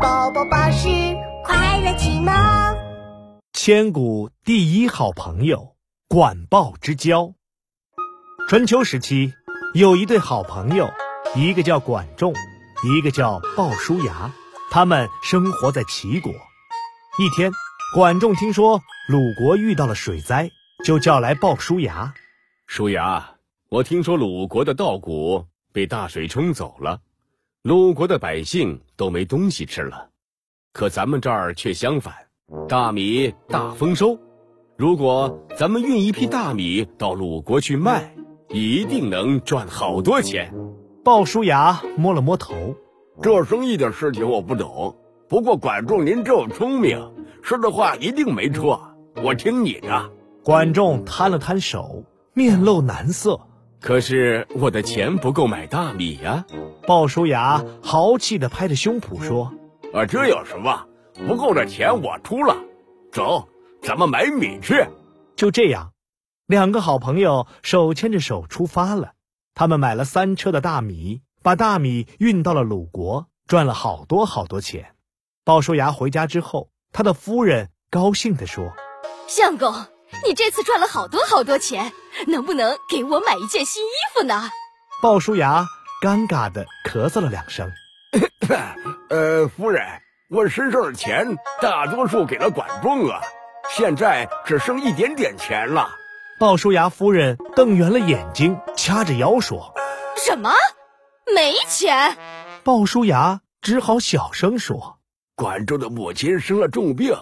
宝宝巴士快乐启蒙。千古第一好朋友，管鲍之交。春秋时期，有一对好朋友，一个叫管仲，一个叫鲍叔牙。他们生活在齐国。一天，管仲听说鲁国遇到了水灾，就叫来鲍叔牙。叔牙，我听说鲁国的稻谷被大水冲走了，鲁国的百姓都没东西吃了。可咱们这儿却相反，大米大丰收。如果咱们运一批大米到鲁国去卖，一定能赚好多钱。鲍叔牙摸了摸头。做生意的事情我不懂，不过管仲您这么聪明，说的话一定没错，我听你的。管仲摊了摊手，面露难色。可是我的钱不够买大米呀！鲍叔牙豪气地拍着胸脯说：“啊，这有什么？不够的钱我出了。走，咱们买米去。”就这样，两个好朋友手牵着手出发了。他们买了三车的大米。把大米运到了鲁国，赚了好多好多钱。鲍叔牙回家之后，他的夫人高兴地说：“相公，你这次赚了好多好多钱，能不能给我买一件新衣服呢？”鲍叔牙尴尬的咳嗽了两声：“呃，夫人，我身上的钱大多数给了管仲啊，现在只剩一点点钱了。”鲍叔牙夫人瞪圆了眼睛，掐着腰说：“什么？”没钱，鲍叔牙只好小声说：“管仲的母亲生了重病，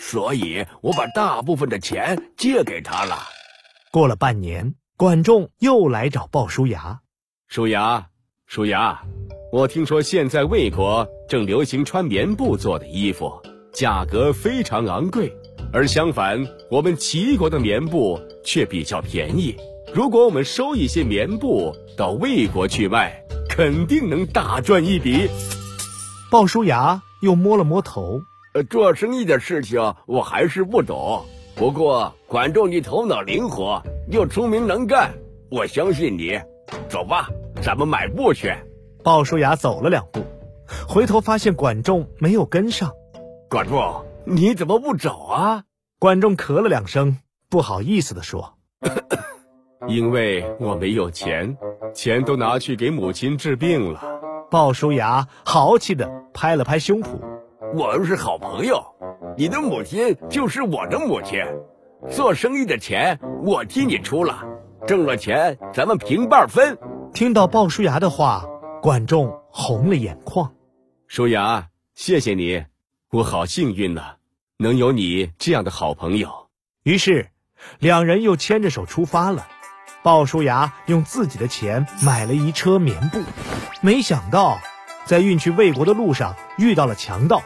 所以我把大部分的钱借给他了。”过了半年，管仲又来找鲍叔牙：“叔牙，叔牙，我听说现在魏国正流行穿棉布做的衣服，价格非常昂贵，而相反，我们齐国的棉布却比较便宜。如果我们收一些棉布到魏国去卖。”肯定能大赚一笔。鲍叔牙又摸了摸头，呃，做生意的事情我还是不懂。不过管仲你头脑灵活，又聪明能干，我相信你。走吧，咱们买布去。鲍叔牙走了两步，回头发现管仲没有跟上。管仲，你怎么不走啊？管仲咳了两声，不好意思地说。因为我没有钱，钱都拿去给母亲治病了。鲍叔牙豪气地拍了拍胸脯：“我们是好朋友，你的母亲就是我的母亲。做生意的钱我替你出了，挣了钱咱们平半分。”听到鲍叔牙的话，管仲红了眼眶。叔牙，谢谢你，我好幸运呐，能有你这样的好朋友。于是，两人又牵着手出发了。鲍叔牙用自己的钱买了一车棉布，没想到在运去魏国的路上遇到了强盗，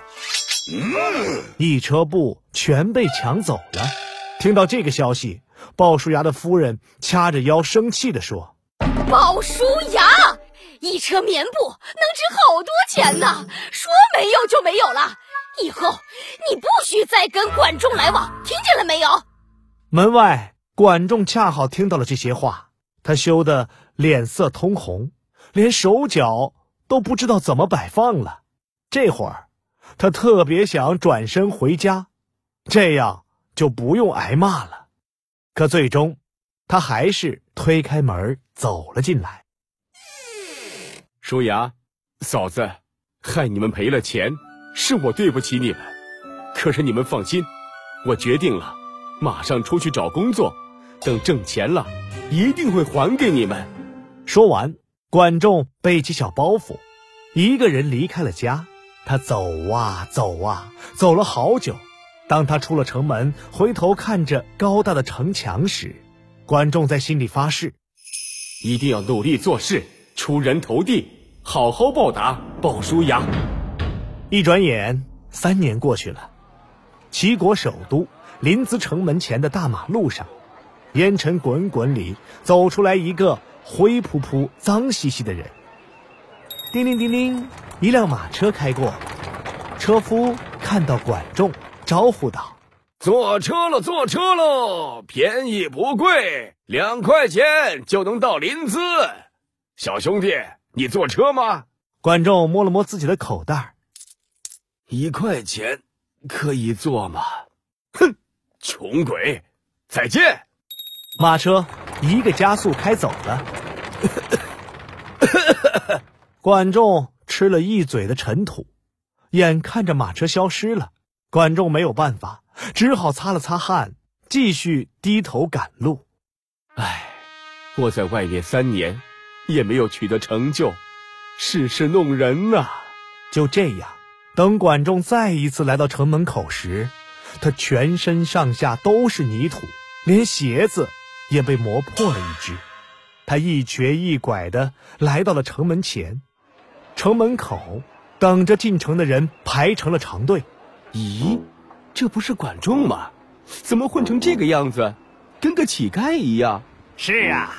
一车布全被抢走了。听到这个消息，鲍叔牙的夫人掐着腰生气地说：“鲍叔牙，一车棉布能值好多钱呢，说没有就没有了。以后你不许再跟管仲来往，听见了没有？”门外。管仲恰好听到了这些话，他羞得脸色通红，连手脚都不知道怎么摆放了。这会儿，他特别想转身回家，这样就不用挨骂了。可最终，他还是推开门走了进来。舒雅，嫂子，害你们赔了钱，是我对不起你们。可是你们放心，我决定了，马上出去找工作。等挣钱了，一定会还给你们。说完，管仲背起小包袱，一个人离开了家。他走啊走啊，走了好久。当他出了城门，回头看着高大的城墙时，管仲在心里发誓：一定要努力做事，出人头地，好好报答鲍叔牙。一转眼，三年过去了。齐国首都临淄城门前的大马路上。烟尘滚滚里，走出来一个灰扑扑、脏兮兮的人。叮铃叮铃，一辆马车开过，车夫看到管仲，招呼道：“坐车了，坐车喽！便宜不贵，两块钱就能到临淄。小兄弟，你坐车吗？”管仲摸了摸自己的口袋，一块钱可以坐吗？哼，穷鬼，再见！马车一个加速开走了。管仲吃了一嘴的尘土，眼看着马车消失了，管仲没有办法，只好擦了擦汗，继续低头赶路。唉，我在外面三年，也没有取得成就，世事弄人呐。就这样，等管仲再一次来到城门口时，他全身上下都是泥土，连鞋子也被磨破了一只。他一瘸一拐的来到了城门前，城门口等着进城的人排成了长队。咦，这不是管仲吗？怎么混成这个样子，跟个乞丐一样？是啊，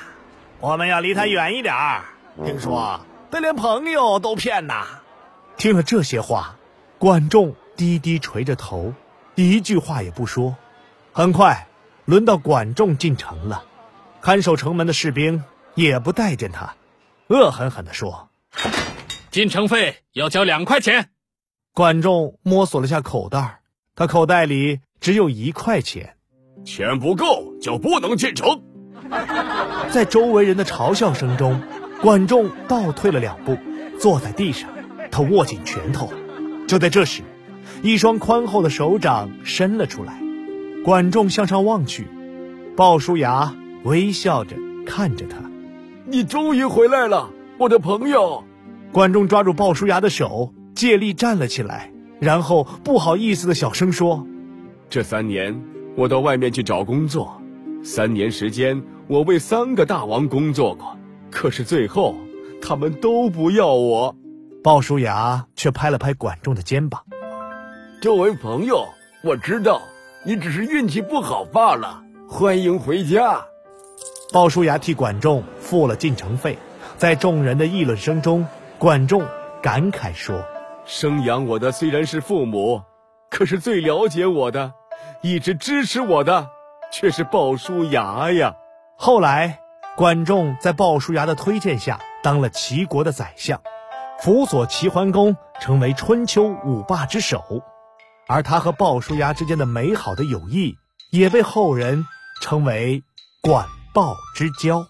我们要离他远一点儿。听说他连朋友都骗呐。听了这些话，管仲低低垂着头，一句话也不说。很快，轮到管仲进城了。看守城门的士兵也不待见他，恶狠狠地说：“进城费要交两块钱。”管仲摸索了下口袋，他口袋里只有一块钱。钱不够就不能进城。在周围人的嘲笑声中，管仲倒退了两步，坐在地上。他握紧拳头。就在这时，一双宽厚的手掌伸了出来。管仲向上望去，鲍叔牙微笑着看着他。你终于回来了，我的朋友。管仲抓住鲍叔牙的手，借力站了起来，然后不好意思的小声说：“这三年我到外面去找工作，三年时间我为三个大王工作过，可是最后他们都不要我。”鲍叔牙却拍了拍管仲的肩膀：“这位朋友，我知道你只是运气不好罢了。欢迎回家。”鲍叔牙替管仲付了进城费，在众人的议论声中，管仲感慨说：“生养我的虽然是父母，可是最了解我的，一直支持我的，却是鲍叔牙呀。”后来，管仲在鲍叔牙的推荐下，当了齐国的宰相。辅佐齐桓公成为春秋五霸之首，而他和鲍叔牙之间的美好的友谊，也被后人称为“管鲍之交”。